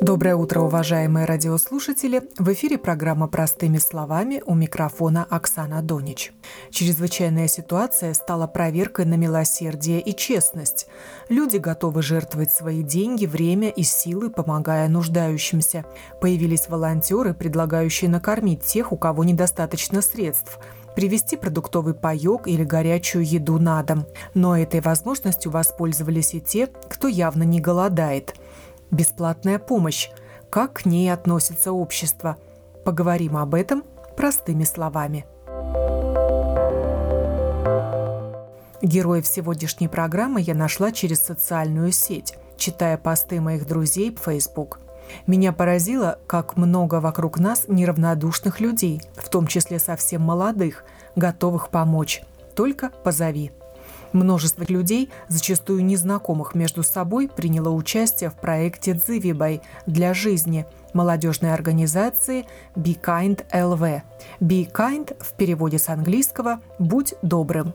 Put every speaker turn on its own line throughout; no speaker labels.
Доброе утро, уважаемые радиослушатели! В эфире программа «Простыми словами» у микрофона Оксана Донич. Чрезвычайная ситуация стала проверкой на милосердие и честность. Люди готовы жертвовать свои деньги, время и силы, помогая нуждающимся. Появились волонтеры, предлагающие накормить тех, у кого недостаточно средств – привезти продуктовый паёк или горячую еду на дом. Но этой возможностью воспользовались и те, кто явно не голодает – Бесплатная помощь. Как к ней относится общество? Поговорим об этом простыми словами. Героев сегодняшней программы я нашла через социальную сеть, читая посты моих друзей в Facebook. Меня поразило, как много вокруг нас неравнодушных людей, в том числе совсем молодых, готовых помочь. Только позови. Множество людей, зачастую незнакомых между собой, приняло участие в проекте «Дзивибай» для жизни молодежной организации Be Kind LV. Be Kind в переводе с английского «Будь добрым».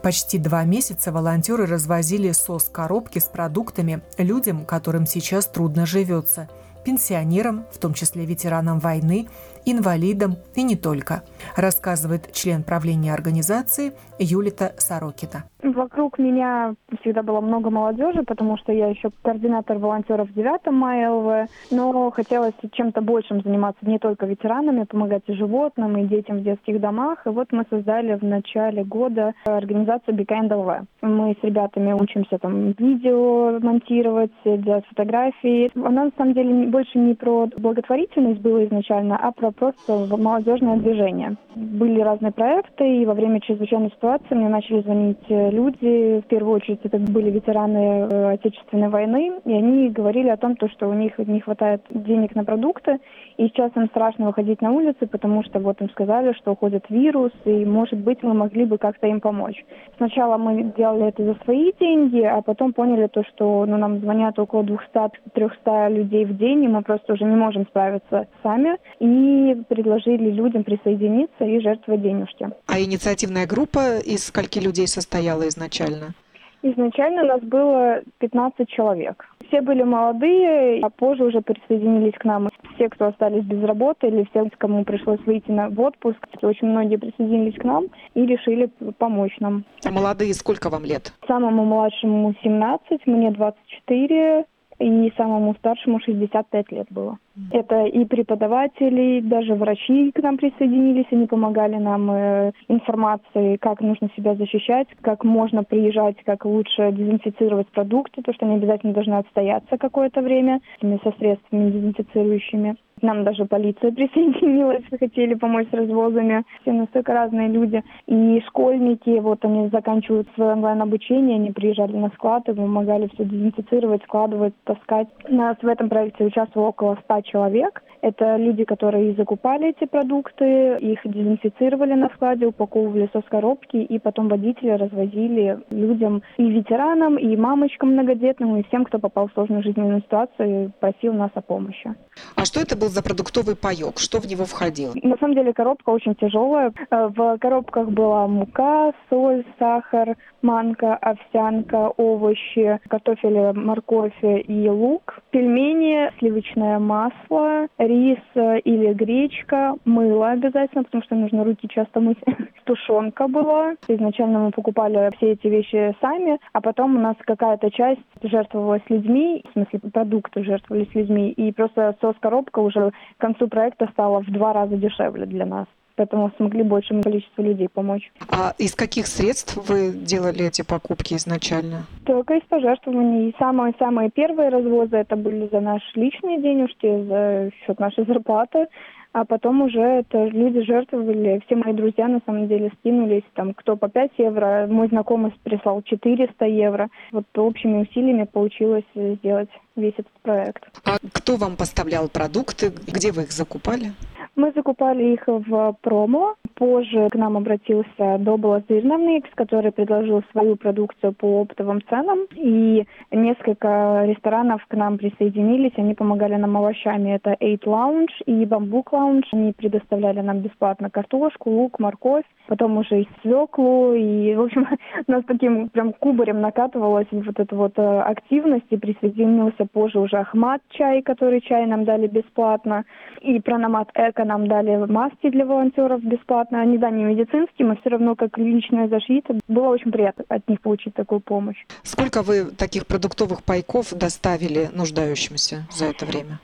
Почти два месяца волонтеры развозили сос-коробки с продуктами людям, которым сейчас трудно живется – пенсионерам, в том числе ветеранам войны, инвалидам и не только, рассказывает член правления организации Юлита Сорокина.
Вокруг меня всегда было много молодежи, потому что я еще координатор волонтеров в 9 мая ЛВ, но хотелось чем-то большим заниматься, не только ветеранами, помогать и животным, и детям в детских домах. И вот мы создали в начале года организацию Behind ЛВ. Мы с ребятами учимся там видео монтировать, делать фотографии. Она на самом деле больше не про благотворительность было изначально, а про просто молодежное движение. Были разные проекты, и во время чрезвычайной ситуации мне начали звонить э, люди. В первую очередь это были ветераны э, Отечественной войны, и они говорили о том, что у них не хватает денег на продукты, и сейчас им страшно выходить на улицы, потому что вот им сказали, что уходит вирус, и, может быть, мы могли бы как-то им помочь. Сначала мы делали это за свои деньги, а потом поняли то, что ну, нам звонят около 200-300 людей в день, и мы просто уже не можем справиться сами, и предложили людям присоединиться и жертвовать денежки.
А инициативная группа из скольки людей состояла изначально?
Изначально нас было 15 человек. Все были молодые, а позже уже присоединились к нам все, кто остались без работы или все, кому пришлось выйти на, в отпуск. Очень многие присоединились к нам и решили помочь нам.
А молодые сколько вам лет?
Самому младшему 17, мне 24, и самому старшему 65 лет было. Это и преподаватели, даже врачи к нам присоединились, они помогали нам э, информацией, как нужно себя защищать, как можно приезжать, как лучше дезинфицировать продукты, то, что они обязательно должны отстояться какое-то время со средствами дезинфицирующими. Нам даже полиция присоединилась, хотели помочь с развозами. Все настолько разные люди. И школьники, вот они заканчивают свое онлайн-обучение, они приезжали на склад и помогали все дезинфицировать, складывать, таскать. У нас в этом проекте участвовало около 100 человек. Это люди, которые закупали эти продукты, их дезинфицировали на складе, упаковывали со коробки, и потом водители развозили людям и ветеранам, и мамочкам многодетным, и всем, кто попал в сложную жизненную ситуацию и просил нас о помощи.
А что это был за продуктовый паек? Что в него входило?
На самом деле коробка очень тяжелая. Э, в коробках была мука, соль, сахар, манка, овсянка, овощи, картофель, морковь и лук, пельмени, сливочное масло, рис или гречка, мыло обязательно, потому что нужно руки часто мыть. Тушенка была. Изначально мы покупали все эти вещи сами, а потом у нас какая-то часть жертвовалась людьми, в смысле продукты жертвовались людьми, и просто сос-коробка уже к концу проекта стала в два раза дешевле для нас поэтому смогли большему количеству людей помочь.
А из каких средств вы делали эти покупки изначально?
Только из пожертвований. Самые-самые первые развозы это были за наши личные денежки, за счет нашей зарплаты. А потом уже это люди жертвовали, все мои друзья на самом деле скинулись, там кто по 5 евро, мой знакомый прислал 400 евро. Вот общими усилиями получилось сделать весь этот проект.
А кто вам поставлял продукты, где вы их закупали?
Мы закупали их в промо позже к нам обратился Добла Зырновникс, который предложил свою продукцию по оптовым ценам. И несколько ресторанов к нам присоединились, они помогали нам овощами. Это Eight Lounge и Bamboo Lounge. Они предоставляли нам бесплатно картошку, лук, морковь, потом уже и свеклу. И, в общем, нас таким прям кубарем накатывалась вот эта вот э, активность. И присоединился позже уже Ахмат чай, который чай нам дали бесплатно. И Прономат Эко нам дали маски для волонтеров бесплатно. Они, да, не медицинские, мы все равно как личная защита. Было очень приятно от них получить такую помощь.
Сколько вы таких продуктовых пайков доставили нуждающимся за это время?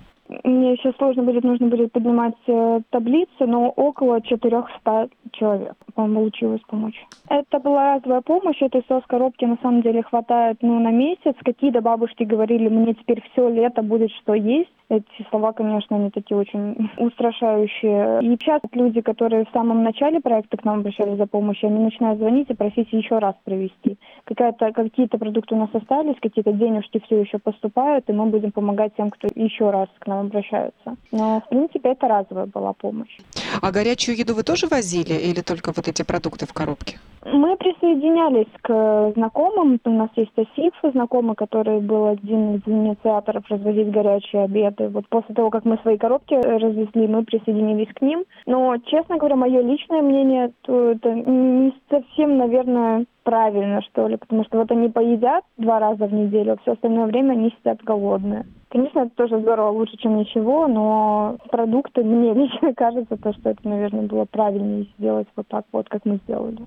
Мне сейчас сложно будет, нужно будет поднимать э, таблицу, но около 400 человек, по-моему, получилось помочь. Это была разовая помощь, этой сос-коробки на самом деле хватает ну, на месяц. Какие-то бабушки говорили, мне теперь все лето будет что есть. Эти слова, конечно, они такие очень устрашающие. И сейчас люди, которые в самом начале проекта к нам обращались за помощью, они начинают звонить и просить еще раз привезти. Какая-то, какие-то продукты у нас остались, какие-то денежки все еще поступают, и мы будем помогать тем, кто еще раз к нам обращается. Но, в принципе, это разовая была помощь.
А горячую еду вы тоже возили или только вот эти продукты в коробке?
Мы присоединялись к знакомым. У нас есть Асиф, знакомый, который был один из инициаторов развозить горячие обеды. Вот после того, как мы свои коробки развезли, мы присоединились к ним. Но, честно говоря, мое личное мнение, то это не совсем, наверное, правильно, что ли, потому что вот они поедят два раза в неделю, а все остальное время они сидят голодные. Конечно, это тоже здорово, лучше, чем ничего, но продукты, мне лично кажется, то, что это, наверное, было правильнее сделать вот так вот, как мы сделали.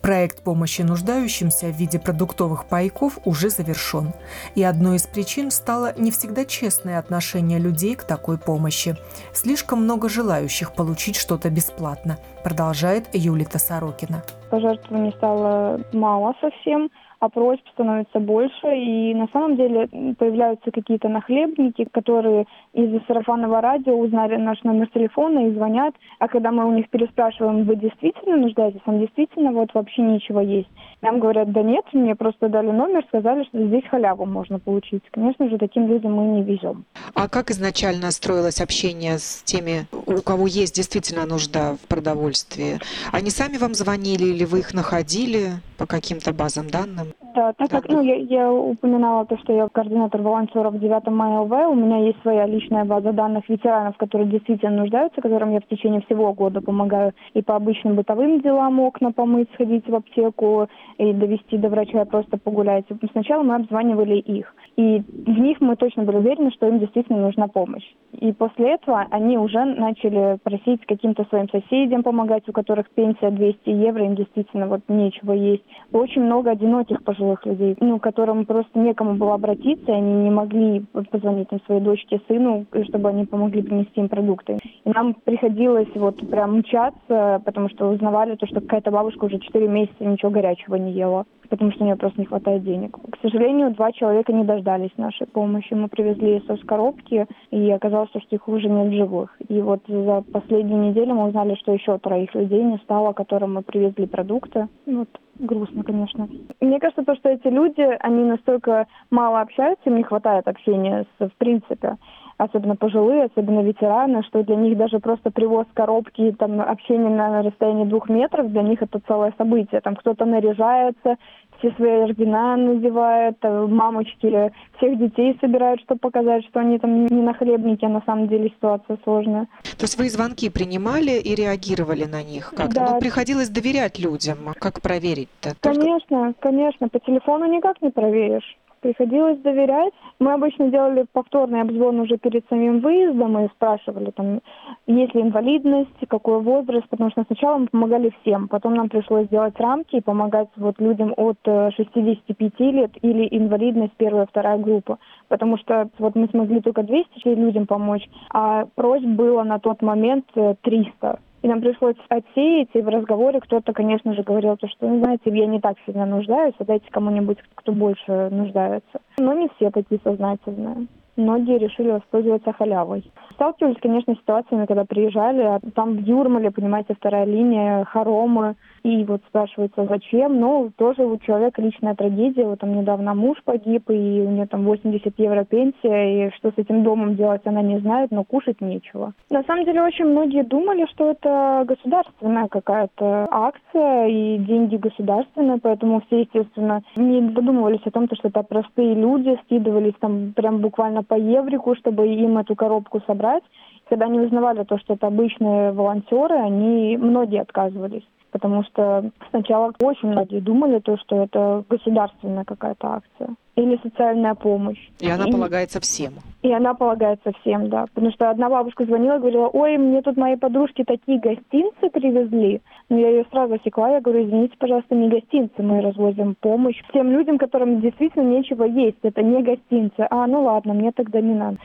Проект помощи нуждающимся в виде продуктовых пайков уже завершен. И одной из причин стало не всегда честное отношение людей к такой помощи. Слишком много желающих получить что-то бесплатно, продолжает Юлита Сорокина.
Пожертвований стало мало совсем – а просьб становится больше, и на самом деле появляются какие-то нахлебники, которые из сарафанного радио узнали наш номер телефона и звонят, а когда мы у них переспрашиваем, вы действительно нуждаетесь, там действительно вот вообще ничего есть. Нам говорят, да нет, мне просто дали номер, сказали, что здесь халяву можно получить. Конечно же, таким людям мы не везем.
А как изначально строилось общение с теми, у кого есть действительно нужда в продовольствии? Они сами вам звонили или вы их находили по каким-то базам данным?
Да, так как ну, я, я упоминала то, что я координатор волонтеров 9 мая ЛВ, у меня есть своя личная база данных ветеранов, которые действительно нуждаются, которым я в течение всего года помогаю и по обычным бытовым делам окна помыть, сходить в аптеку и довести до врача, просто погулять. Сначала мы обзванивали их. И в них мы точно были уверены, что им действительно нужна помощь. И после этого они уже начали просить каким-то своим соседям помогать, у которых пенсия 200 евро, им действительно вот нечего есть. Очень много одиноких пожилых людей, ну, которым просто некому было обратиться, и они не могли позвонить им своей дочке, сыну, чтобы они помогли принести им продукты. И нам приходилось вот прям мчаться, потому что узнавали то, что какая-то бабушка уже 4 месяца ничего горячего не ела потому что у нее просто не хватает денег. К сожалению, два человека не дождались нашей помощи. Мы привезли соцкоробки, и оказалось, что их уже нет в живых. И вот за последнюю неделю мы узнали, что еще троих людей не стало, которым мы привезли продукты. Вот грустно, конечно. Мне кажется, то, что эти люди, они настолько мало общаются, им не хватает общения с, в принципе особенно пожилые, особенно ветераны, что для них даже просто привоз коробки, там, общение на расстоянии двух метров, для них это целое событие. Там кто-то наряжается, все свои ордена надевают, э, мамочки всех детей собирают, чтобы показать, что они там не на хлебнике, а на самом деле ситуация сложная.
То есть вы звонки принимали и реагировали на них как-то? Да. Ну, приходилось доверять людям. Как проверить-то?
Конечно, конечно. По телефону никак не проверишь приходилось доверять. Мы обычно делали повторный обзвон уже перед самим выездом и спрашивали, там, есть ли инвалидность, какой возраст, потому что сначала мы помогали всем, потом нам пришлось сделать рамки и помогать вот людям от 65 э, лет или инвалидность первая, вторая группа, потому что вот мы смогли только 200 людям помочь, а просьб было на тот момент 300. И нам пришлось отсеять, и в разговоре кто-то, конечно же, говорил, то, что, ну, знаете, я не так сильно нуждаюсь, а дайте кому-нибудь, кто больше нуждается. Но не все такие сознательные. Многие решили воспользоваться халявой. Сталкивались, конечно, с ситуациями, когда приезжали, а там в Юрмале, понимаете, вторая линия, хоромы, и вот спрашивается, зачем, но тоже у человека личная трагедия, вот там недавно муж погиб, и у нее там 80 евро пенсия, и что с этим домом делать она не знает, но кушать нечего. На самом деле очень многие думали, что это государственная какая-то акция и деньги государственные, поэтому все, естественно, не додумывались о том, что это простые люди, скидывались там прям буквально по еврику, чтобы им эту коробку собрать. Когда они узнавали то, что это обычные волонтеры, они многие отказывались потому что сначала очень многие думали, то, что это государственная какая-то акция или социальная помощь.
И она и, полагается всем.
И она полагается всем, да. Потому что одна бабушка звонила и говорила, ой, мне тут мои подружки такие гостинцы привезли. Но я ее сразу осекла, я говорю, извините, пожалуйста, не гостинцы, мы развозим помощь тем людям, которым действительно нечего есть. Это не гостинцы. А, ну ладно, мне тогда не надо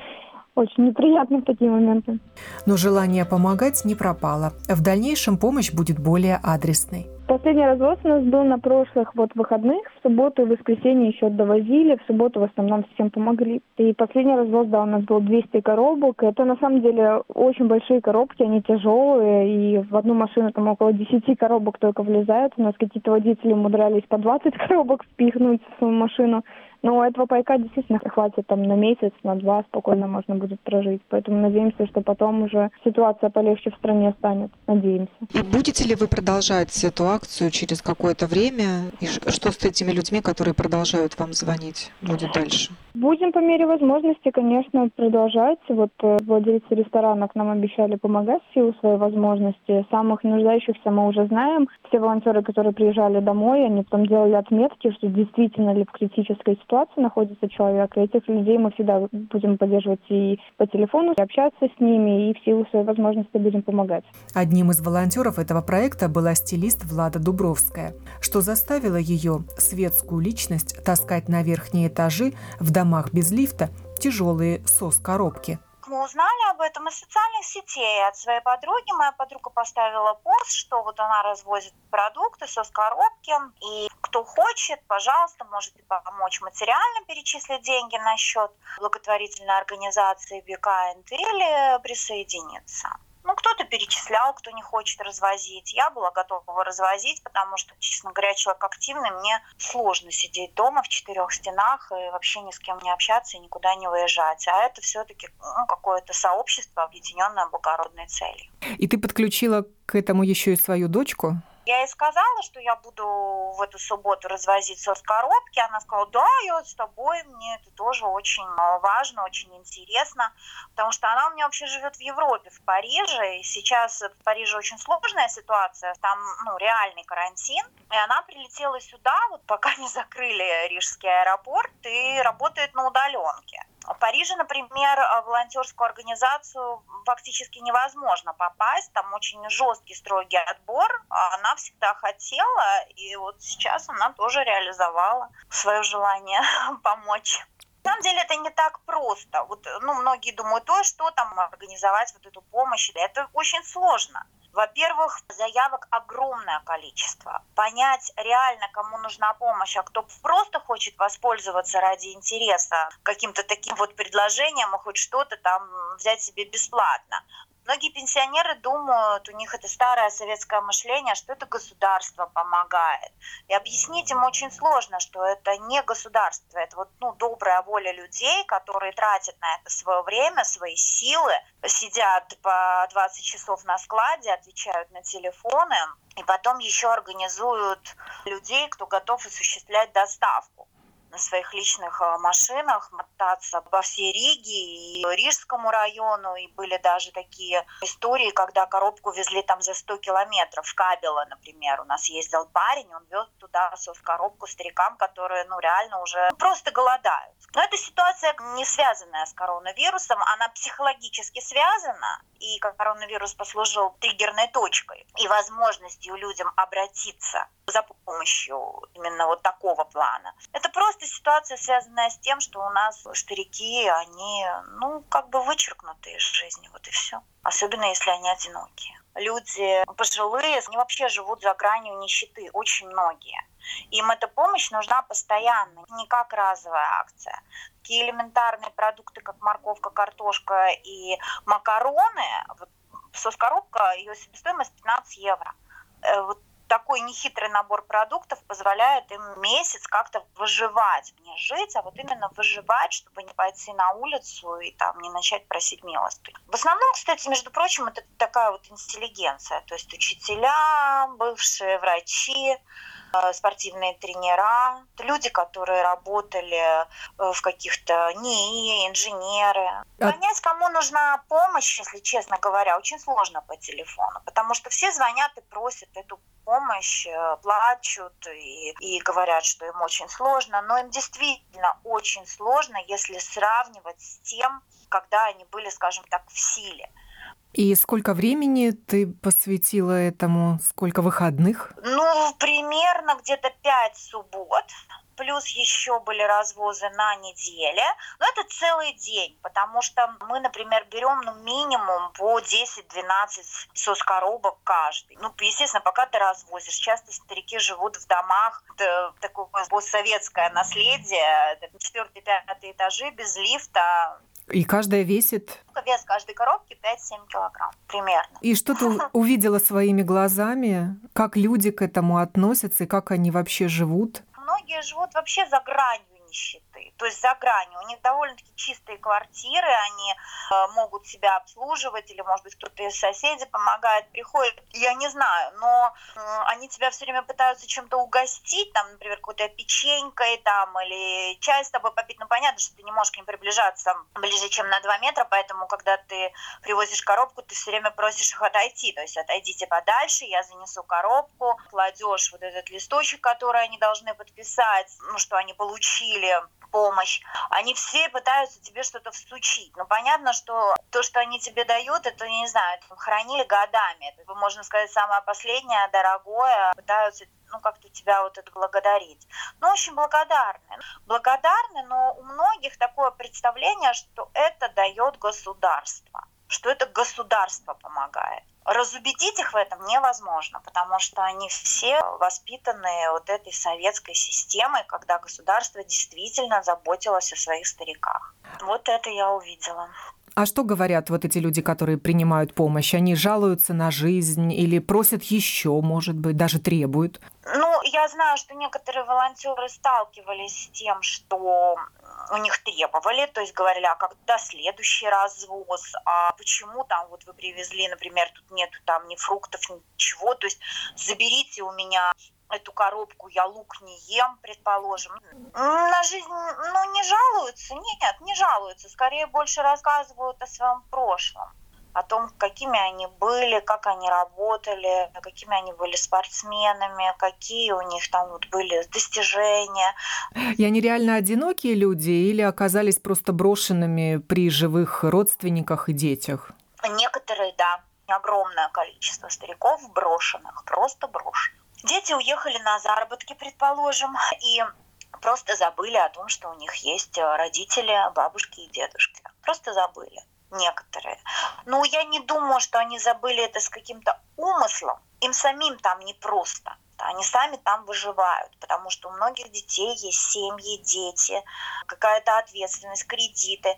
очень неприятно в такие моменты.
Но желание помогать не пропало. В дальнейшем помощь будет более адресной.
Последний развоз у нас был на прошлых вот выходных. В субботу и воскресенье еще довозили. В субботу в основном всем помогли. И последний развоз, да, у нас был 200 коробок. Это на самом деле очень большие коробки, они тяжелые. И в одну машину там около 10 коробок только влезают. У нас какие-то водители умудрялись по 20 коробок впихнуть в свою машину. Но этого пайка действительно хватит там на месяц, на два спокойно можно будет прожить. Поэтому надеемся, что потом уже ситуация полегче в стране станет. Надеемся.
И будете ли вы продолжать эту акцию через какое-то время? И что с этими людьми, которые продолжают вам звонить, будет дальше?
Будем по мере возможности, конечно, продолжать. Вот э, владельцы ресторана к нам обещали помогать в силу своей возможности. Самых нуждающихся мы уже знаем. Все волонтеры, которые приезжали домой, они потом делали отметки, что действительно ли в критической ситуации находится человек. И этих людей мы всегда будем поддерживать и по телефону, и общаться с ними, и в силу своей возможности будем помогать.
Одним из волонтеров этого проекта была стилист Влада Дубровская, что заставило ее, светскую личность, таскать на верхние этажи в домах без лифта тяжелые сос-коробки –
мы узнали об этом из социальных сетей от своей подруги. Моя подруга поставила пост, что вот она развозит продукты со коробки. И кто хочет, пожалуйста, может помочь материально перечислить деньги на счет благотворительной организации Бикайнд или присоединиться. Ну, кто-то перечислял, кто не хочет развозить. Я была готова развозить, потому что, честно говоря, человек активный, мне сложно сидеть дома в четырех стенах и вообще ни с кем не общаться и никуда не выезжать. А это все-таки ну, какое-то сообщество, объединенное благородной целью.
И ты подключила к этому еще и свою дочку?
Я ей сказала, что я буду в эту субботу развозить соцкоробки. Она сказала, да, я с тобой, мне это тоже очень э, важно, очень интересно, потому что она у меня вообще живет в Европе, в Париже, и сейчас в Париже очень сложная ситуация, там ну, реальный карантин, и она прилетела сюда, вот пока не закрыли Рижский аэропорт, и работает на удаленке. В Париже, например, э, волонтерскую организацию фактически невозможно попасть. Там очень жесткий, строгий отбор. А она всегда хотела, и вот сейчас она тоже реализовала свое желание помочь. На самом деле это не так просто. Вот, ну, многие думают, ой, что там организовать вот эту помощь. Это очень сложно. Во-первых, заявок огромное количество. Понять реально, кому нужна помощь, а кто просто хочет воспользоваться ради интереса каким-то таким вот предложением и хоть что-то там взять себе бесплатно. Многие пенсионеры думают, у них это старое советское мышление, что это государство помогает. И объяснить им очень сложно, что это не государство, это вот ну, добрая воля людей, которые тратят на это свое время, свои силы, сидят по 20 часов на складе, отвечают на телефоны, и потом еще организуют людей, кто готов осуществлять доставку на своих личных э, машинах мотаться по всей Риге и Рижскому району. И были даже такие истории, когда коробку везли там за 100 километров. В Кабело, например, у нас ездил парень, он вез туда коробку старикам, которые ну реально уже просто голодают. Но эта ситуация не связанная с коронавирусом, она психологически связана, и коронавирус послужил триггерной точкой и возможностью людям обратиться за помощью именно вот такого плана. Это просто ситуация, связанная с тем, что у нас старики, они, ну, как бы вычеркнуты из жизни, вот и все. Особенно если они одинокие. Люди пожилые, они вообще живут за гранью нищеты, очень многие. Им эта помощь нужна постоянно, не как разовая акция. Такие элементарные продукты, как морковка, картошка и макароны, вот соцкоробка, ее себестоимость 15 евро. Э, вот такой нехитрый набор продуктов позволяет им месяц как-то выживать, не жить, а вот именно выживать, чтобы не пойти на улицу и там не начать просить милости. В основном, кстати, между прочим, это такая вот интеллигенция, то есть учителя, бывшие врачи, спортивные тренера, люди, которые работали э, в каких-то НИИ, инженеры. А Понять, кому нужна помощь, если честно говоря, очень сложно по телефону, потому что все звонят и просят эту помощь, э, плачут и, и говорят, что им очень сложно, но им действительно очень сложно, если сравнивать с тем, когда они были, скажем так, в силе.
И сколько времени ты посвятила этому? Сколько выходных?
Ну, примерно где-то пять суббот плюс еще были развозы на неделе. Но это целый день, потому что мы, например, берем ну, минимум по 10-12 соцкоробок каждый. Ну, естественно, пока ты развозишь. Часто старики живут в домах, это такое постсоветское наследие, четвертый, пятый этажи без лифта,
и каждая весит?
Вес каждой коробки 5-7 килограмм примерно.
И что ты увидела своими глазами? Как люди к этому относятся и как они вообще живут?
Многие живут вообще за гранью нищеты, то есть за гранью. У них довольно-таки чистые квартиры, они э, могут себя обслуживать, или, может быть, кто-то из соседей помогает, приходит, я не знаю, но они тебя все время пытаются чем-то угостить, там, например, какой-то печенькой, там, или чай с тобой попить, ну, понятно, что ты не можешь к ним приближаться ближе, чем на 2 метра, поэтому, когда ты привозишь коробку, ты все время просишь их отойти, то есть отойдите подальше, я занесу коробку, кладешь вот этот листочек, который они должны подписать, ну, что они получили помощь, они все пытаются тебе что-то всучить. Но понятно, что то, что они тебе дают, это, не знаю, хранили годами. Это, можно сказать, самое последнее, дорогое, пытаются ну, как-то тебя вот это благодарить. Ну, очень благодарны. Благодарны, но у многих такое представление, что это дает государство что это государство помогает. Разубедить их в этом невозможно, потому что они все воспитаны вот этой советской системой, когда государство действительно заботилось о своих стариках. Вот это я увидела.
А что говорят вот эти люди, которые принимают помощь? Они жалуются на жизнь или просят еще, может быть, даже требуют?
Ну, я знаю, что некоторые волонтеры сталкивались с тем, что у них требовали, то есть говорили, а когда следующий развоз, а почему там вот вы привезли, например, тут нету там ни фруктов, ничего, то есть заберите у меня эту коробку, я лук не ем, предположим. На жизнь, ну, не жалуются, нет, не жалуются, скорее больше рассказывают о своем прошлом о том, какими они были, как они работали, какими они были спортсменами, какие у них там вот были достижения.
И они реально одинокие люди или оказались просто брошенными при живых родственниках и детях?
Некоторые, да. Огромное количество стариков брошенных, просто брошенных. Дети уехали на заработки, предположим, и просто забыли о том, что у них есть э, родители, бабушки и дедушки. Просто забыли некоторые. Но я не думаю, что они забыли это с каким-то умыслом. Им самим там непросто. Они сами там выживают, потому что у многих детей есть семьи, дети, какая-то ответственность, кредиты.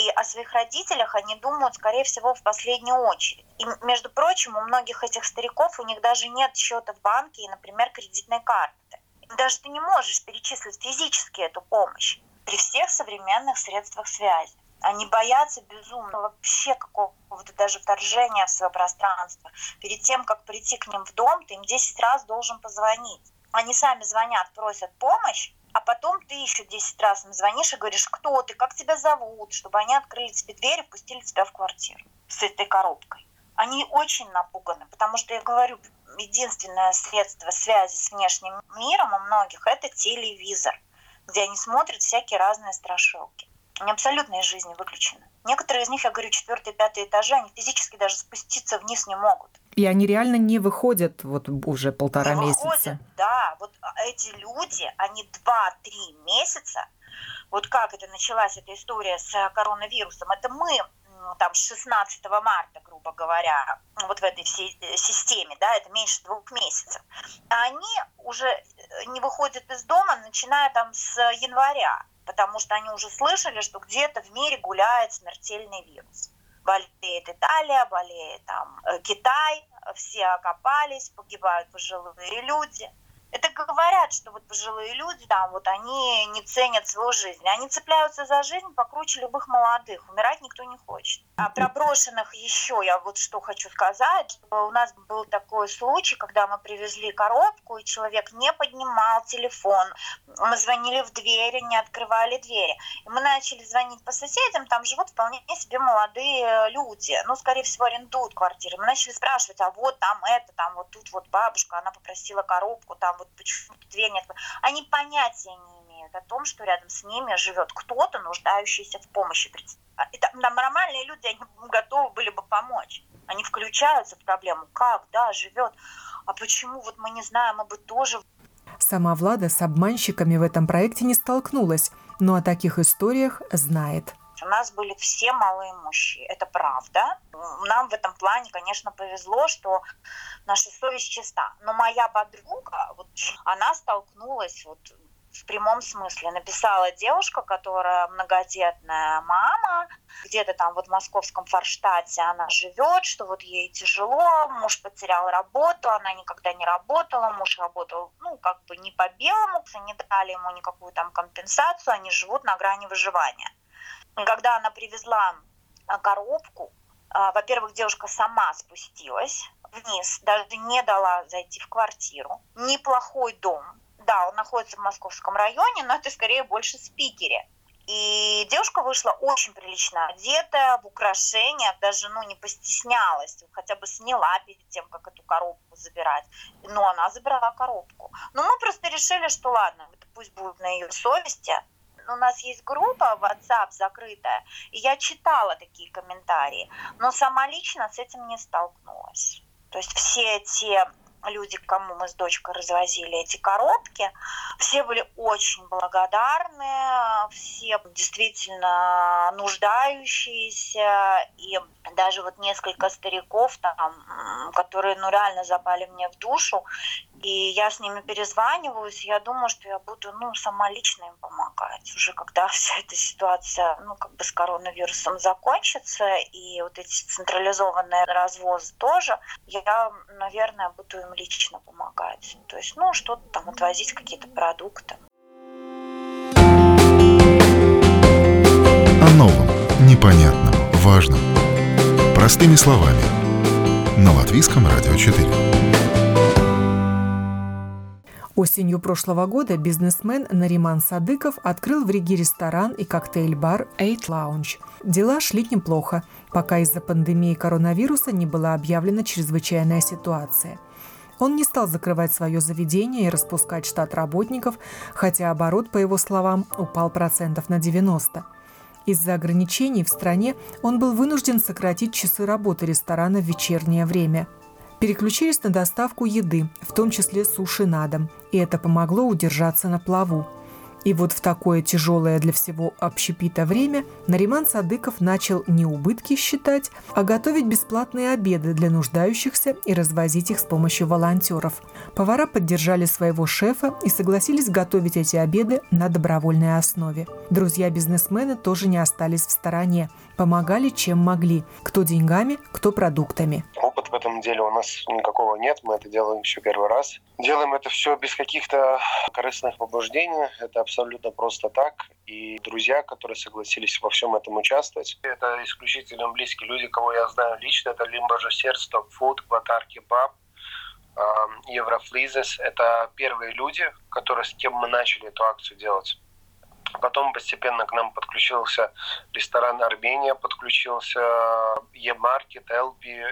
И о своих родителях они думают, скорее всего, в последнюю очередь. И, между прочим, у многих этих стариков у них даже нет счета в банке и, например, кредитной карты. Даже ты не можешь перечислить физически эту помощь при всех современных средствах связи. Они боятся безумно вообще какого-то даже вторжения в свое пространство. Перед тем, как прийти к ним в дом, ты им 10 раз должен позвонить. Они сами звонят, просят помощь, а потом ты еще 10 раз им звонишь и говоришь, кто ты, как тебя зовут, чтобы они открыли тебе дверь и пустили тебя в квартиру с этой коробкой. Они очень напуганы, потому что я говорю, единственное средство связи с внешним миром у многих – это телевизор, где они смотрят всякие разные страшилки. Они абсолютно из жизни выключены. Некоторые из них, я говорю, четвертый, пятый этажи, они физически даже спуститься вниз не могут.
И они реально не выходят вот уже полтора
не
месяца.
Выходят, да. Вот эти люди, они два-три месяца, вот как это началась эта история с коронавирусом, это мы там, с 16 марта, грубо говоря, вот в этой всей э, системе, да, это меньше двух месяцев, они уже э, не выходят из дома, начиная там с января, потому что они уже слышали, что где-то в мире гуляет смертельный вирус. Болеет Италия, болеет там э, Китай, все окопались, погибают пожилые люди – это говорят, что вот пожилые люди, да, вот они не ценят свою жизнь. Они цепляются за жизнь покруче любых молодых. Умирать никто не хочет. А про брошенных еще я вот что хочу сказать. Что у нас был такой случай, когда мы привезли коробку, и человек не поднимал телефон. Мы звонили в двери, не открывали двери. И мы начали звонить по соседям, там живут вполне себе молодые люди. Ну, скорее всего, арендуют квартиры. Мы начали спрашивать, а вот там это, там вот тут вот бабушка, она попросила коробку, там вот почему дверь нет. Они понятия не имеют о том, что рядом с ними живет кто-то, нуждающийся в помощи. Это, там нормальные люди, они готовы были бы помочь. Они включаются в проблему. Как, да, живет. А почему вот мы не знаем, мы бы тоже...
Сама Влада с обманщиками в этом проекте не столкнулась, но о таких историях знает.
У нас были все малоимущие, это правда. Нам в этом плане, конечно, повезло, что наша совесть чиста. Но моя подруга, вот, она столкнулась вот в прямом смысле. Написала девушка, которая многодетная мама, где-то там вот в московском Форштате она живет, что вот ей тяжело, муж потерял работу, она никогда не работала, муж работал, ну, как бы не по белому, не дали ему никакую там компенсацию, они живут на грани выживания. Когда она привезла а, коробку, а, во-первых, девушка сама спустилась вниз, даже не дала зайти в квартиру. Неплохой дом. Да, он находится в московском районе, но это скорее больше спикере. И девушка вышла очень прилично одетая, в украшениях, даже ну, не постеснялась, хотя бы сняла перед тем, как эту коробку забирать. Но она забрала коробку. Но мы просто решили, что ладно, это пусть будет на ее совести, у нас есть группа WhatsApp закрытая, и я читала такие комментарии, но сама лично с этим не столкнулась. То есть все те люди, кому мы с дочкой развозили эти коробки, все были очень благодарны, все действительно нуждающиеся, и даже вот несколько стариков там, которые ну реально запали мне в душу, и я с ними перезваниваюсь, я думаю, что я буду, ну, сама лично им помогать. Уже когда вся эта ситуация, ну, как бы с коронавирусом закончится, и вот эти централизованные развозы тоже, я, наверное, буду им лично помогать. То есть, ну, что-то там отвозить, какие-то продукты.
О новом, непонятном, важном. Простыми словами. На Латвийском радио 4.
Осенью прошлого года бизнесмен Нариман Садыков открыл в Риге ресторан и коктейль-бар Eight Lounge. Дела шли неплохо, пока из-за пандемии коронавируса не была объявлена чрезвычайная ситуация. Он не стал закрывать свое заведение и распускать штат работников, хотя оборот, по его словам, упал процентов на 90. Из-за ограничений в стране он был вынужден сократить часы работы ресторана в вечернее время – переключились на доставку еды, в том числе суши на дом, и это помогло удержаться на плаву. И вот в такое тяжелое для всего общепита время Нариман Садыков начал не убытки считать, а готовить бесплатные обеды для нуждающихся и развозить их с помощью волонтеров. Повара поддержали своего шефа и согласились готовить эти обеды на добровольной основе. Друзья бизнесмена тоже не остались в стороне, помогали чем могли, кто деньгами, кто продуктами
в этом деле у нас никакого нет, мы это делаем еще первый раз. Делаем это все без каких-то корыстных побуждений, это абсолютно просто так. И друзья, которые согласились во всем этом участвовать, это исключительно близкие люди, кого я знаю лично, это Лимбажа Сердце, Фуд, Кватар Кебаб, Еврофлизес. Это первые люди, которые, с кем мы начали эту акцию делать. Потом постепенно к нам подключился ресторан Армения, подключился Е-маркет, Элби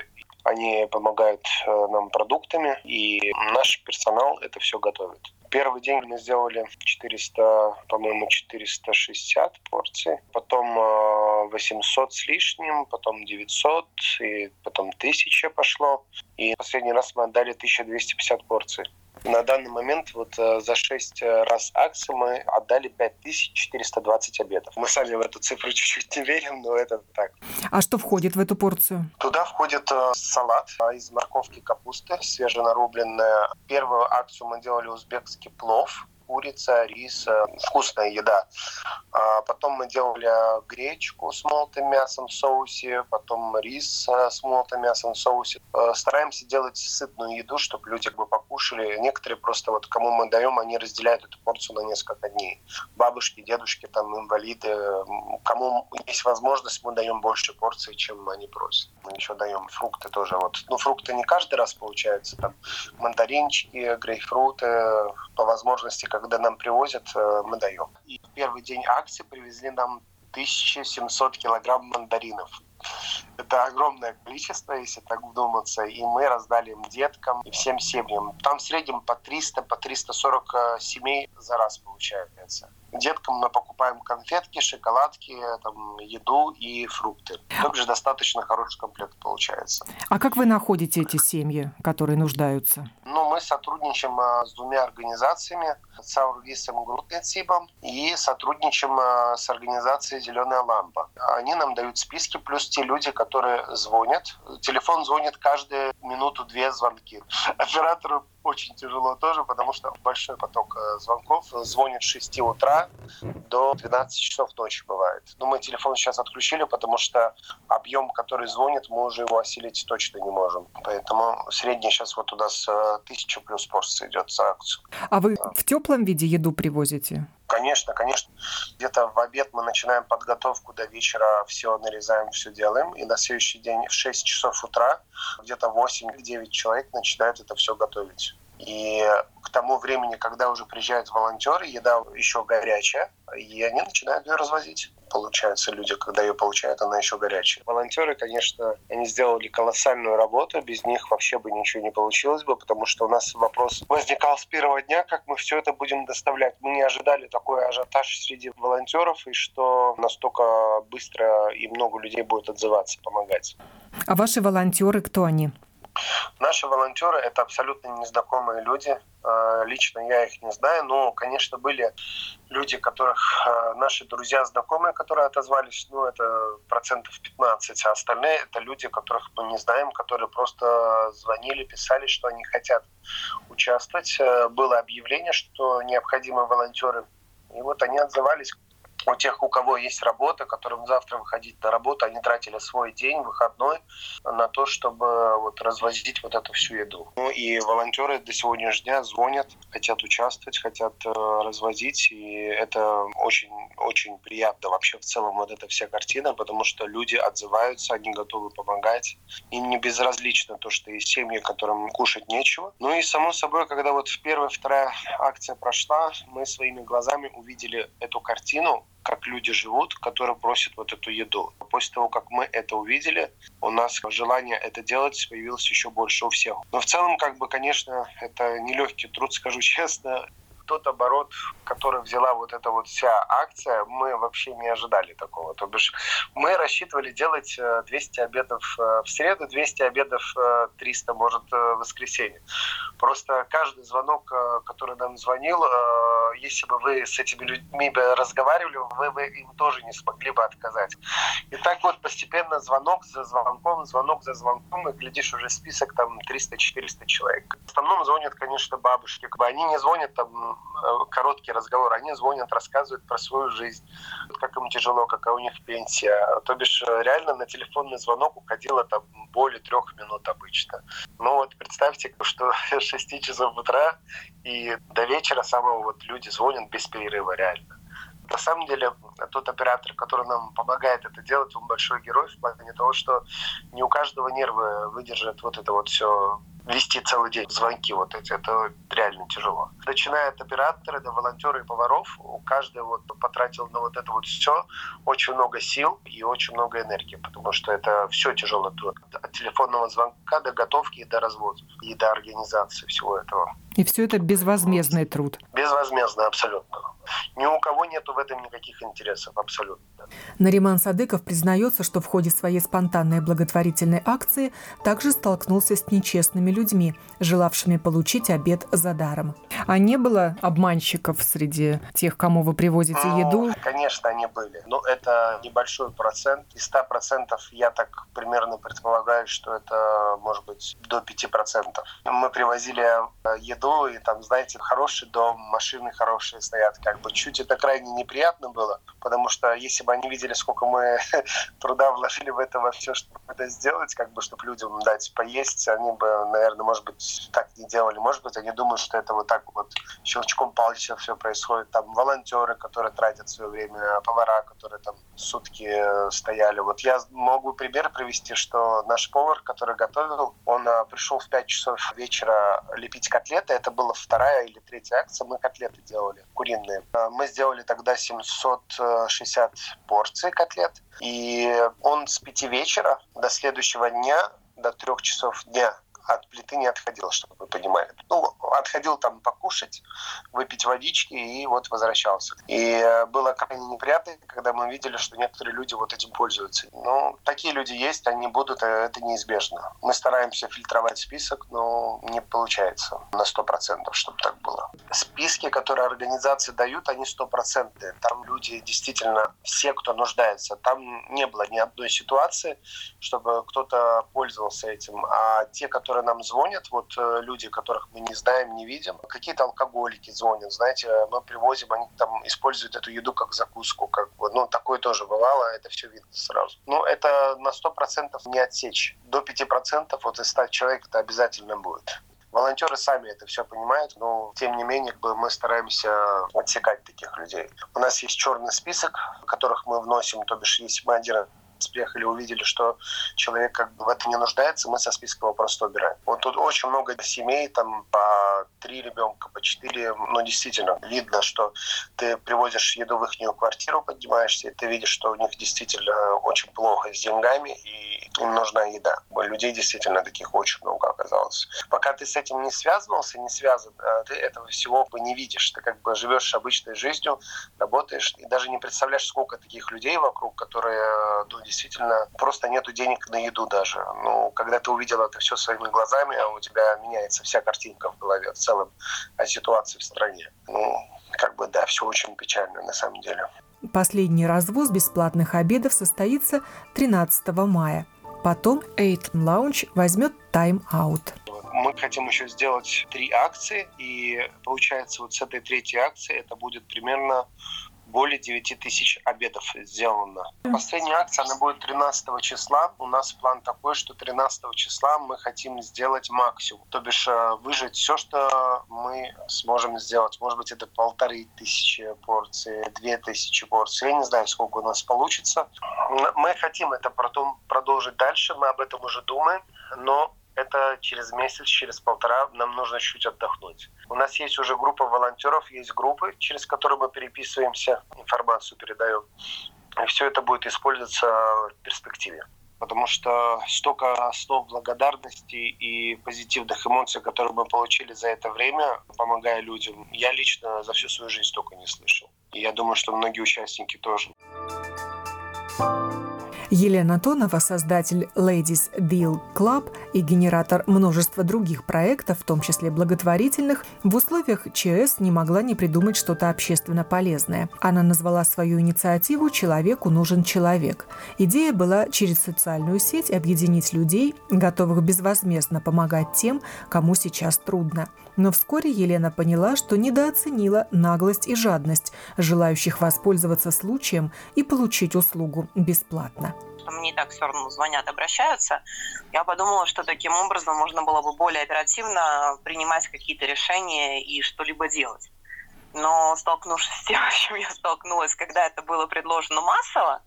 они помогают э, нам продуктами, и наш персонал это все готовит. Первый день мы сделали 400, по-моему, 460 порций, потом 800 э, с лишним, потом 900, и потом 1000 пошло. И последний раз мы отдали 1250 порций. На данный момент вот э, за 6 э, раз акции мы отдали 5420 обедов. Мы сами в эту цифру чуть-чуть не верим, но это так.
А что входит в эту порцию?
Туда входит э, салат из морковки капусты, свеженарубленная. Первую акцию мы делали узбекский плов курица, рис, э, вкусная еда. А потом мы делали гречку с молотым мясом в соусе, потом рис э, с молотым мясом в соусе. Э, стараемся делать сытную еду, чтобы люди как бы покушали. Некоторые просто вот кому мы даем, они разделяют эту порцию на несколько дней. Бабушки, дедушки, там инвалиды, кому есть возможность, мы даем больше порций, чем они просят. Мы еще даем фрукты тоже. Вот. Ну, фрукты не каждый раз получается. Там мандаринчики, грейпфруты, по возможности, когда нам привозят, э, мы даем. И в первый день акции привезли нам 1700 килограмм мандаринов. Это огромное количество, если так вдуматься. И мы раздали им деткам и всем семьям. Там в среднем по 300, по 340 э, семей за раз получается. Деткам мы покупаем конфетки, шоколадки, там, еду и фрукты. Также достаточно хороший комплект получается.
А как вы находите эти семьи, которые нуждаются?
Ну, мы сотрудничаем а, с двумя организациями, с Аурвисом Группницибом и сотрудничаем а, с организацией «Зеленая лампа». Они нам дают списки, плюс те люди, которые звонят. Телефон звонит каждые минуту-две звонки. Оператору очень тяжело тоже, потому что большой поток э, звонков. Звонит с 6 утра до 12 часов ночи бывает. Но мы телефон сейчас отключили, потому что объем, который звонит, мы уже его осилить точно не можем. Поэтому средний сейчас вот у нас э, тысяча плюс порций идет за акцию.
А вы в теплом виде еду привозите?
Конечно, конечно. Где-то в обед мы начинаем подготовку до вечера, все нарезаем, все делаем. И на следующий день в 6 часов утра где-то 8-9 человек начинают это все готовить. И к тому времени, когда уже приезжают волонтеры, еда еще горячая, и они начинают ее развозить. Получается, люди, когда ее получают, она еще горячая. Волонтеры, конечно, они сделали колоссальную работу, без них вообще бы ничего не получилось бы, потому что у нас вопрос возникал с первого дня, как мы все это будем доставлять. Мы не ожидали такой ажиотаж среди волонтеров, и что настолько быстро и много людей будет отзываться, помогать.
А ваши волонтеры, кто они?
Наши волонтеры — это абсолютно незнакомые люди. Э, лично я их не знаю, но, конечно, были люди, которых э, наши друзья, знакомые, которые отозвались, ну, это процентов 15, а остальные — это люди, которых мы не знаем, которые просто звонили, писали, что они хотят участвовать. Э, было объявление, что необходимы волонтеры, и вот они отзывались у тех, у кого есть работа, которым завтра выходить на работу, они тратили свой день, выходной, на то, чтобы вот развозить вот эту всю еду. Ну и волонтеры до сегодняшнего дня звонят, хотят участвовать, хотят э, развозить, и это очень, очень приятно вообще в целом вот эта вся картина, потому что люди отзываются, они готовы помогать, им не безразлично то, что есть семьи, которым кушать нечего. Ну и само собой, когда вот первая, вторая акция прошла, мы своими глазами увидели эту картину, как люди живут, которые просят вот эту еду. После того, как мы это увидели, у нас желание это делать появилось еще больше у всех. Но в целом, как бы, конечно, это нелегкий труд, скажу честно тот оборот, который взяла вот эта вот вся акция, мы вообще не ожидали такого. То бишь мы рассчитывали делать 200 э, обедов э, в среду, 200 обедов 300, э, может, в воскресенье. Просто каждый звонок, который нам звонил, если бы вы с этими людьми разговаривали, вы бы им тоже не смогли бы отказать. И так вот постепенно звонок за звонком, звонок за звонком, и глядишь уже список там 300-400 человек. В основном звонят, конечно, бабушки. Они не звонят там короткий разговор. Они звонят, рассказывают про свою жизнь, как им тяжело, какая у них пенсия. То бишь э, реально на телефонный звонок уходило там более трех минут обычно. Ну вот представьте, что с 6 часов утра и до вечера самого вот люди звонят без перерыва реально. На самом деле, тот оператор, который нам помогает это делать, он большой герой в плане того, что не у каждого нервы выдержат вот это вот все вести целый день звонки вот эти, это реально тяжело. Начиная от оператора до волонтера и поваров, каждый вот потратил на вот это вот все очень много сил и очень много энергии, потому что это все тяжело труд. От телефонного звонка до готовки и до развода, и до организации всего этого.
И все это безвозмездный труд.
Безвозмездно, абсолютно. Ни у кого нету в этом никаких интересов, абсолютно.
Нариман Садыков признается, что в ходе своей спонтанной благотворительной акции также столкнулся с нечестными людьми, желавшими получить обед за даром. А не было обманщиков среди тех, кому вы привозите ну, еду?
Конечно, они были. Но это небольшой процент. Из 100 процентов я так примерно предполагаю, что это может быть до 5 процентов. Мы привозили э, еду, и там, знаете, хороший дом, машины хорошие стоят. Как бы чуть это крайне неприятно было, потому что если бы они видели, сколько мы труда вложили в это во все, чтобы это сделать, как бы, чтобы людям дать поесть, они бы, наверное, может быть, так не делали. Может быть, они думают, что это вот так вот щелчком пальца все происходит. Там волонтеры, которые тратят свое время, повара, которые там сутки э, стояли. Вот я могу пример привести, что наш повар, который готовил, он э, пришел в 5 часов вечера лепить котлеты. Это была вторая или третья акция. Мы котлеты делали, куриные. Э, мы сделали тогда 760 порций котлет. И он с 5 вечера до следующего дня, до 3 часов дня от плиты не отходил, чтобы вы понимали. Ну, отходил там покушать, выпить водички и вот возвращался. И э, было крайне неприятно, когда мы видели, что некоторые люди вот этим пользуются. Ну, такие люди есть, они будут, э, это неизбежно. Мы стараемся фильтровать список, но не получается на 100%, чтобы так было. Списки, которые организации дают, они стопроцентные. Там люди действительно, все, кто нуждается. Там не было ни одной ситуации, чтобы кто-то пользовался этим. А те, которые которые нам звонят, вот э, люди, которых мы не знаем, не видим, какие-то алкоголики звонят, знаете, мы привозим, они там используют эту еду как закуску, как бы, ну, такое тоже бывало, это все видно сразу. Но это на 100% не отсечь. До 5% вот из 100 человек это обязательно будет. Волонтеры сами это все понимают, но тем не менее мы стараемся отсекать таких людей. У нас есть черный список, которых мы вносим, то бишь если мы один приехали, увидели, что человек как бы в этом не нуждается, мы со списка его просто убираем. Вот тут очень много семей, там по три ребенка, по четыре, ну действительно видно, что ты привозишь еду в их квартиру, поднимаешься, и ты видишь, что у них действительно очень плохо с деньгами, и им нужна еда. Людей действительно таких очень много оказалось. Пока ты с этим не связывался, не связан, э, ты этого всего бы не видишь. Ты как бы живешь обычной жизнью, работаешь, и даже не представляешь, сколько таких людей вокруг, которые ну, действительно просто нету денег на еду даже. Ну, когда ты увидел это все своими глазами, а у тебя меняется вся картинка в голове в целом о ситуации в стране. Ну, как бы да, все очень печально на самом деле.
Последний развоз бесплатных обедов состоится 13 мая. Потом Eight Lounge возьмет тайм-аут
мы хотим еще сделать три акции, и получается вот с этой третьей акции это будет примерно более 9 тысяч обедов сделано. Последняя акция, она будет 13 числа. У нас план такой, что 13 числа мы хотим сделать максимум. То бишь э, выжить все, что мы сможем сделать. Может быть, это полторы тысячи порций, две тысячи порций. Я не знаю, сколько у нас получится. Мы хотим это потом продолжить дальше. Мы об этом уже думаем. Но это через месяц, через полтора нам нужно чуть отдохнуть. У нас есть уже группа волонтеров, есть группы, через которые мы переписываемся, информацию передаем. И все это будет использоваться в перспективе. Потому что столько слов благодарности и позитивных эмоций, которые мы получили за это время, помогая людям, я лично за всю свою жизнь столько не слышал. И я думаю, что многие участники тоже.
Елена Тонова, создатель Ladies Deal Club и генератор множества других проектов, в том числе благотворительных, в условиях ЧС не могла не придумать что-то общественно полезное. Она назвала свою инициативу «Человеку нужен человек». Идея была через социальную сеть объединить людей, готовых безвозмездно помогать тем, кому сейчас трудно. Но вскоре Елена поняла, что недооценила наглость и жадность желающих воспользоваться случаем и получить услугу бесплатно
мне и так все равно звонят, обращаются, я подумала, что таким образом можно было бы более оперативно принимать какие-то решения и что-либо делать. Но столкнувшись с тем, с чем я столкнулась, когда это было предложено массово,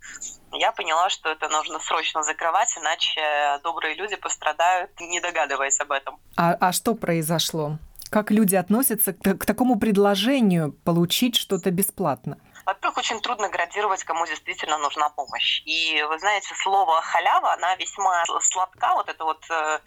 я поняла, что это нужно срочно закрывать, иначе добрые люди пострадают, не догадываясь об этом.
А, а что произошло? Как люди относятся к, к такому предложению получить что-то бесплатно?
Во-первых, очень трудно градировать, кому действительно нужна помощь. И вы знаете, слово халява, она весьма сладка, вот это вот э,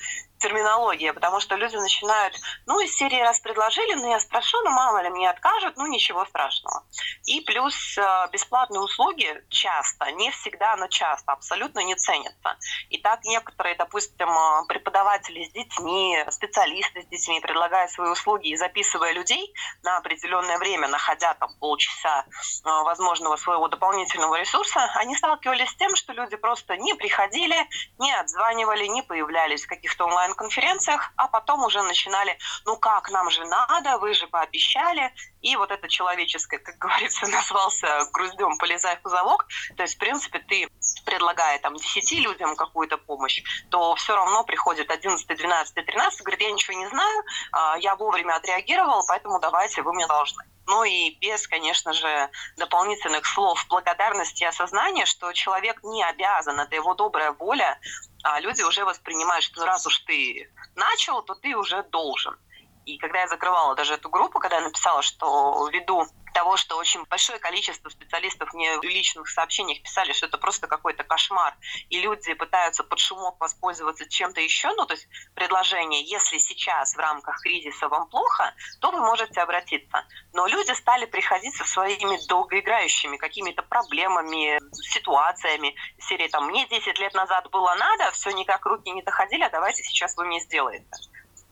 терминология, потому что люди начинают, ну, из серии раз предложили, ну, я спрошу, ну, мало ли мне откажут, ну, ничего страшного. И плюс э, бесплатные услуги часто, не всегда, но часто, абсолютно не ценятся. И так некоторые, допустим, э, преподаватели с детьми, специалисты с детьми предлагают свои услуги и записывая людей на определенное время, находя там полчаса э, возможного своего дополнительного ресурса, они сталкивались с тем, что люди просто не приходили, не отзванивали, не появлялись в каких-то онлайн-конференциях, а потом уже начинали, ну как, нам же надо, вы же пообещали. И вот это человеческое, как говорится, назвался груздем «полезай в позолок». То есть, в принципе, ты предлагая там 10 людям какую-то помощь, то все равно приходит 11, 12, 13, говорит, я ничего не знаю, а, я вовремя отреагировал, поэтому давайте, вы мне должны. Ну и без, конечно же, дополнительных слов благодарности и осознания, что человек не обязан, это его добрая воля, а люди уже воспринимают, что раз уж ты начал, то ты уже должен. И когда я закрывала даже эту группу, когда я написала, что ввиду того, что очень большое количество специалистов мне в личных сообщениях писали, что это просто какой-то кошмар, и люди пытаются под шумок воспользоваться чем-то еще, ну, то есть предложение, если сейчас в рамках кризиса вам плохо, то вы можете обратиться. Но люди стали приходить со своими долгоиграющими какими-то проблемами, ситуациями, серии там, мне 10 лет назад было надо, все никак руки не доходили, а давайте сейчас вы мне сделаете.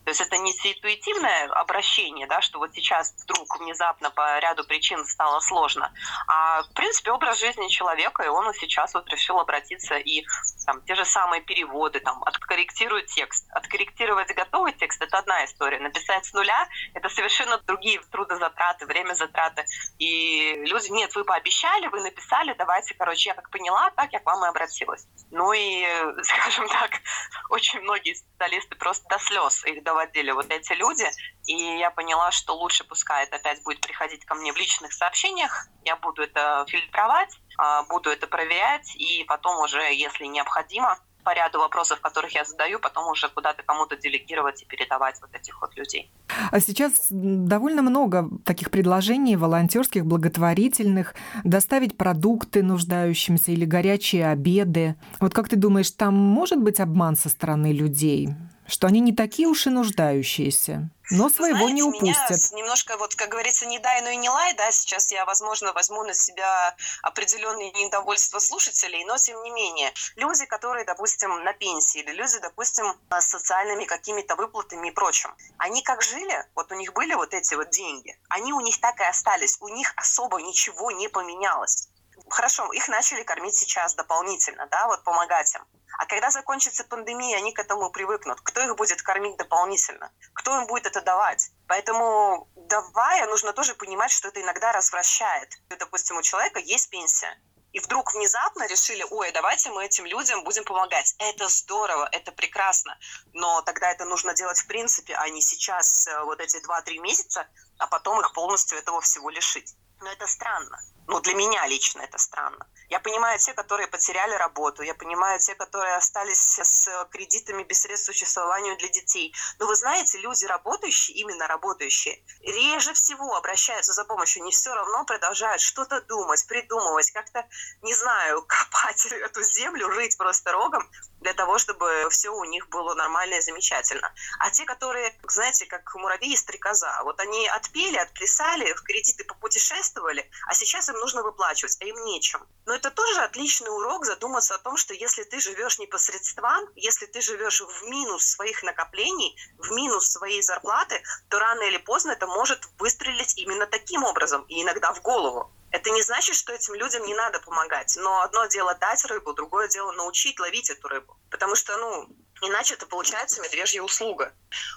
То есть это не интуитивное обращение, да, что вот сейчас вдруг внезапно по ряду причин стало сложно, а в принципе образ жизни человека, и он сейчас вот решил обратиться и там те же самые переводы, там, откорректирует текст. Откорректировать готовый текст – это одна история. Написать с нуля – это совершенно другие трудозатраты, время затраты. И люди, нет, вы пообещали, вы написали, давайте, короче, я как поняла, так я к вам и обратилась. Ну и, скажем так, очень многие специалисты просто до слез их доводили вот эти люди, и я поняла, что лучше пускай это опять будет приходить ко мне в личных сообщениях, я буду это фильтровать, а, буду это проверять, и потом уже, если необходимо, по ряду вопросов, которых я задаю, потом уже куда-то кому-то делегировать и передавать вот этих вот людей.
А сейчас довольно много таких предложений волонтерских, благотворительных, доставить продукты нуждающимся или горячие обеды. Вот как ты думаешь, там может быть обман со стороны людей? Что они не такие уж и нуждающиеся, но своего
Знаете,
не упустят.
Меня немножко, вот, как говорится, не дай, но и не лай, да, сейчас я, возможно, возьму на себя определенные недовольства слушателей, но тем не менее, люди, которые, допустим, на пенсии, или люди, допустим, с социальными какими-то выплатами и прочим, они как жили, вот у них были вот эти вот деньги, они у них так и остались, у них особо ничего не поменялось. Хорошо, их начали кормить сейчас дополнительно, да, вот помогать им. А когда закончится пандемия, они к этому привыкнут. Кто их будет кормить дополнительно? Кто им будет это давать? Поэтому давая, нужно тоже понимать, что это иногда развращает. Допустим, у человека есть пенсия, и вдруг внезапно решили, ой, давайте мы этим людям будем помогать. Это здорово, это прекрасно, но тогда это нужно делать в принципе, а не сейчас э, вот эти 2-3 месяца, а потом их полностью этого всего лишить. Но это странно. Ну, для меня лично это странно. Я понимаю те, которые потеряли работу, я понимаю те, которые остались с кредитами без средств существования для детей. Но вы знаете, люди работающие, именно работающие, реже всего обращаются за помощью, не все равно продолжают что-то думать, придумывать, как-то, не знаю, копать эту землю, рыть просто рогом для того, чтобы все у них было нормально и замечательно. А те, которые, знаете, как муравьи и стрекоза, вот они отпели, отплясали, в кредиты попутешествовали, а сейчас им нужно выплачивать, а им нечем. Но это тоже отличный урок задуматься о том, что если ты живешь не по средствам, если ты живешь в минус своих накоплений, в минус своей зарплаты, то рано или поздно это может выстрелить именно таким образом, и иногда в голову. Это не значит, что этим людям не надо помогать. Но одно дело дать рыбу, другое дело научить ловить эту рыбу. Потому что, ну, Иначе это получается медвежья услуга.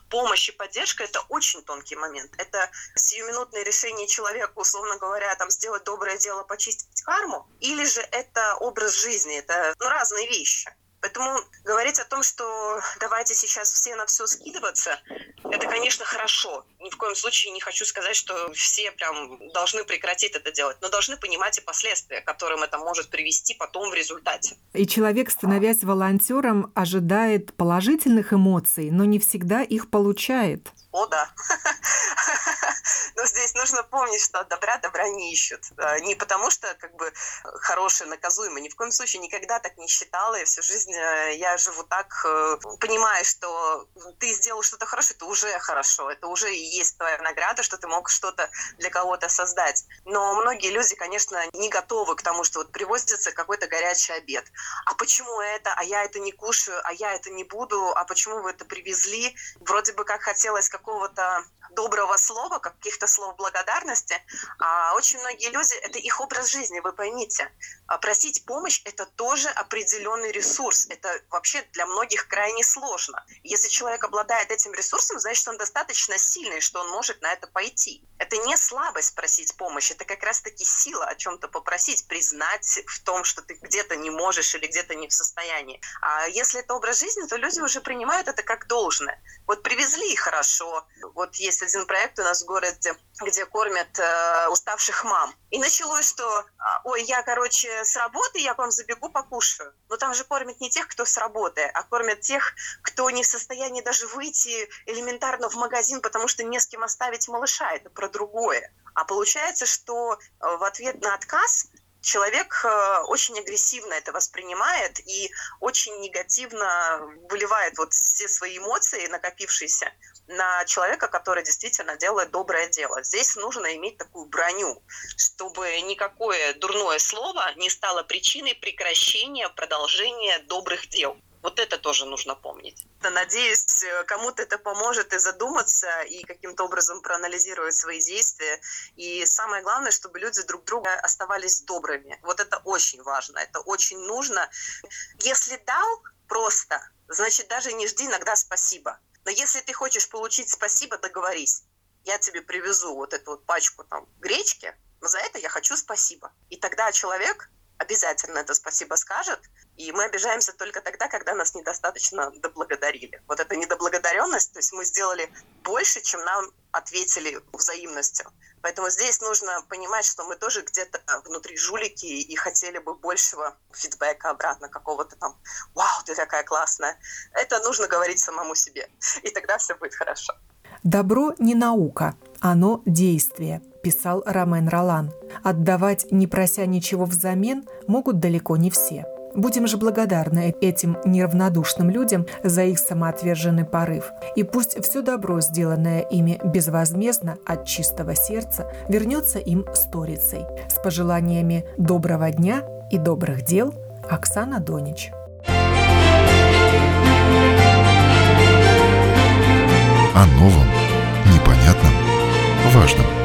Помощь и поддержка – это очень тонкий момент. Это сиюминутное решение человека, условно говоря, там, сделать доброе дело, почистить карму, или же это образ жизни, это ну, разные вещи. Поэтому говорить о том, что давайте сейчас все на все скидываться, это, конечно, хорошо. Ни в коем случае не хочу сказать, что все прям должны прекратить это делать, но должны понимать и последствия, которым это может привести потом в результате.
И человек, становясь волонтером, ожидает положительных эмоций, но не всегда их получает.
Дохода. Но здесь нужно помнить, что добра добра не ищут. Не потому что как бы хорошее наказуемо. Ни в коем случае никогда так не считала. И всю жизнь э, я живу так, э, понимая, что ты сделал что-то хорошее, это уже хорошо. Это уже и есть твоя награда, что ты мог что-то для кого-то создать. Но многие люди, конечно, не готовы к тому, что вот привозится какой-то горячий обед. А почему это? А я это не кушаю, а я это не буду, а почему вы это привезли? Вроде бы как хотелось какого-то доброго слова, каких-то слов благодарности. А очень многие люди, это их образ жизни, вы поймите. А просить помощь – это тоже определенный ресурс. Это вообще для многих крайне сложно. Если человек обладает этим ресурсом, значит, он достаточно сильный, что он может на это пойти. Это не слабость просить помощь, это как раз-таки сила о чем-то попросить, признать в том, что ты где-то не можешь или где-то не в состоянии. А если это образ жизни, то люди уже принимают это как должное. Вот привезли и Вот есть один проект у нас в городе, где кормят э, уставших мам. И началось, что, а, ой, я, короче, с работы, я к вам забегу, покушаю. Но там же кормят не тех, кто с работы, а кормят тех, кто не в состоянии даже выйти элементарно в магазин, потому что не с кем оставить малыша. Это про другое. А получается, что э, в ответ на отказ человек э, очень агрессивно это воспринимает и очень негативно выливает вот все свои эмоции, накопившиеся, на человека, который действительно делает доброе дело. Здесь нужно иметь такую броню, чтобы никакое дурное слово не стало причиной прекращения продолжения добрых дел. Вот это тоже нужно помнить. Надеюсь, кому-то это поможет и задуматься, и каким-то образом проанализировать свои действия. И самое главное, чтобы люди друг друга оставались добрыми. Вот это очень важно, это очень нужно. Если дал просто, значит, даже не жди иногда спасибо. Но если ты хочешь получить спасибо, договорись. Я тебе привезу вот эту вот пачку там гречки, но за это я хочу спасибо. И тогда человек обязательно это спасибо скажет, и мы обижаемся только тогда, когда нас недостаточно доблагодарили. Вот эта недоблагодаренность, то есть мы сделали больше, чем нам ответили взаимностью. Поэтому здесь нужно понимать, что мы тоже где-то внутри жулики и хотели бы большего фидбэка обратно, какого-то там «Вау, ты такая классная!» Это нужно говорить самому себе, и тогда все будет хорошо.
Добро не наука, оно действие, писал Ромен Ролан. Отдавать, не прося ничего взамен, могут далеко не все – Будем же благодарны этим неравнодушным людям за их самоотверженный порыв. И пусть все добро, сделанное ими безвозмездно от чистого сердца, вернется им сторицей. С пожеланиями доброго дня и добрых дел Оксана Донич.
О новом, непонятном, важном.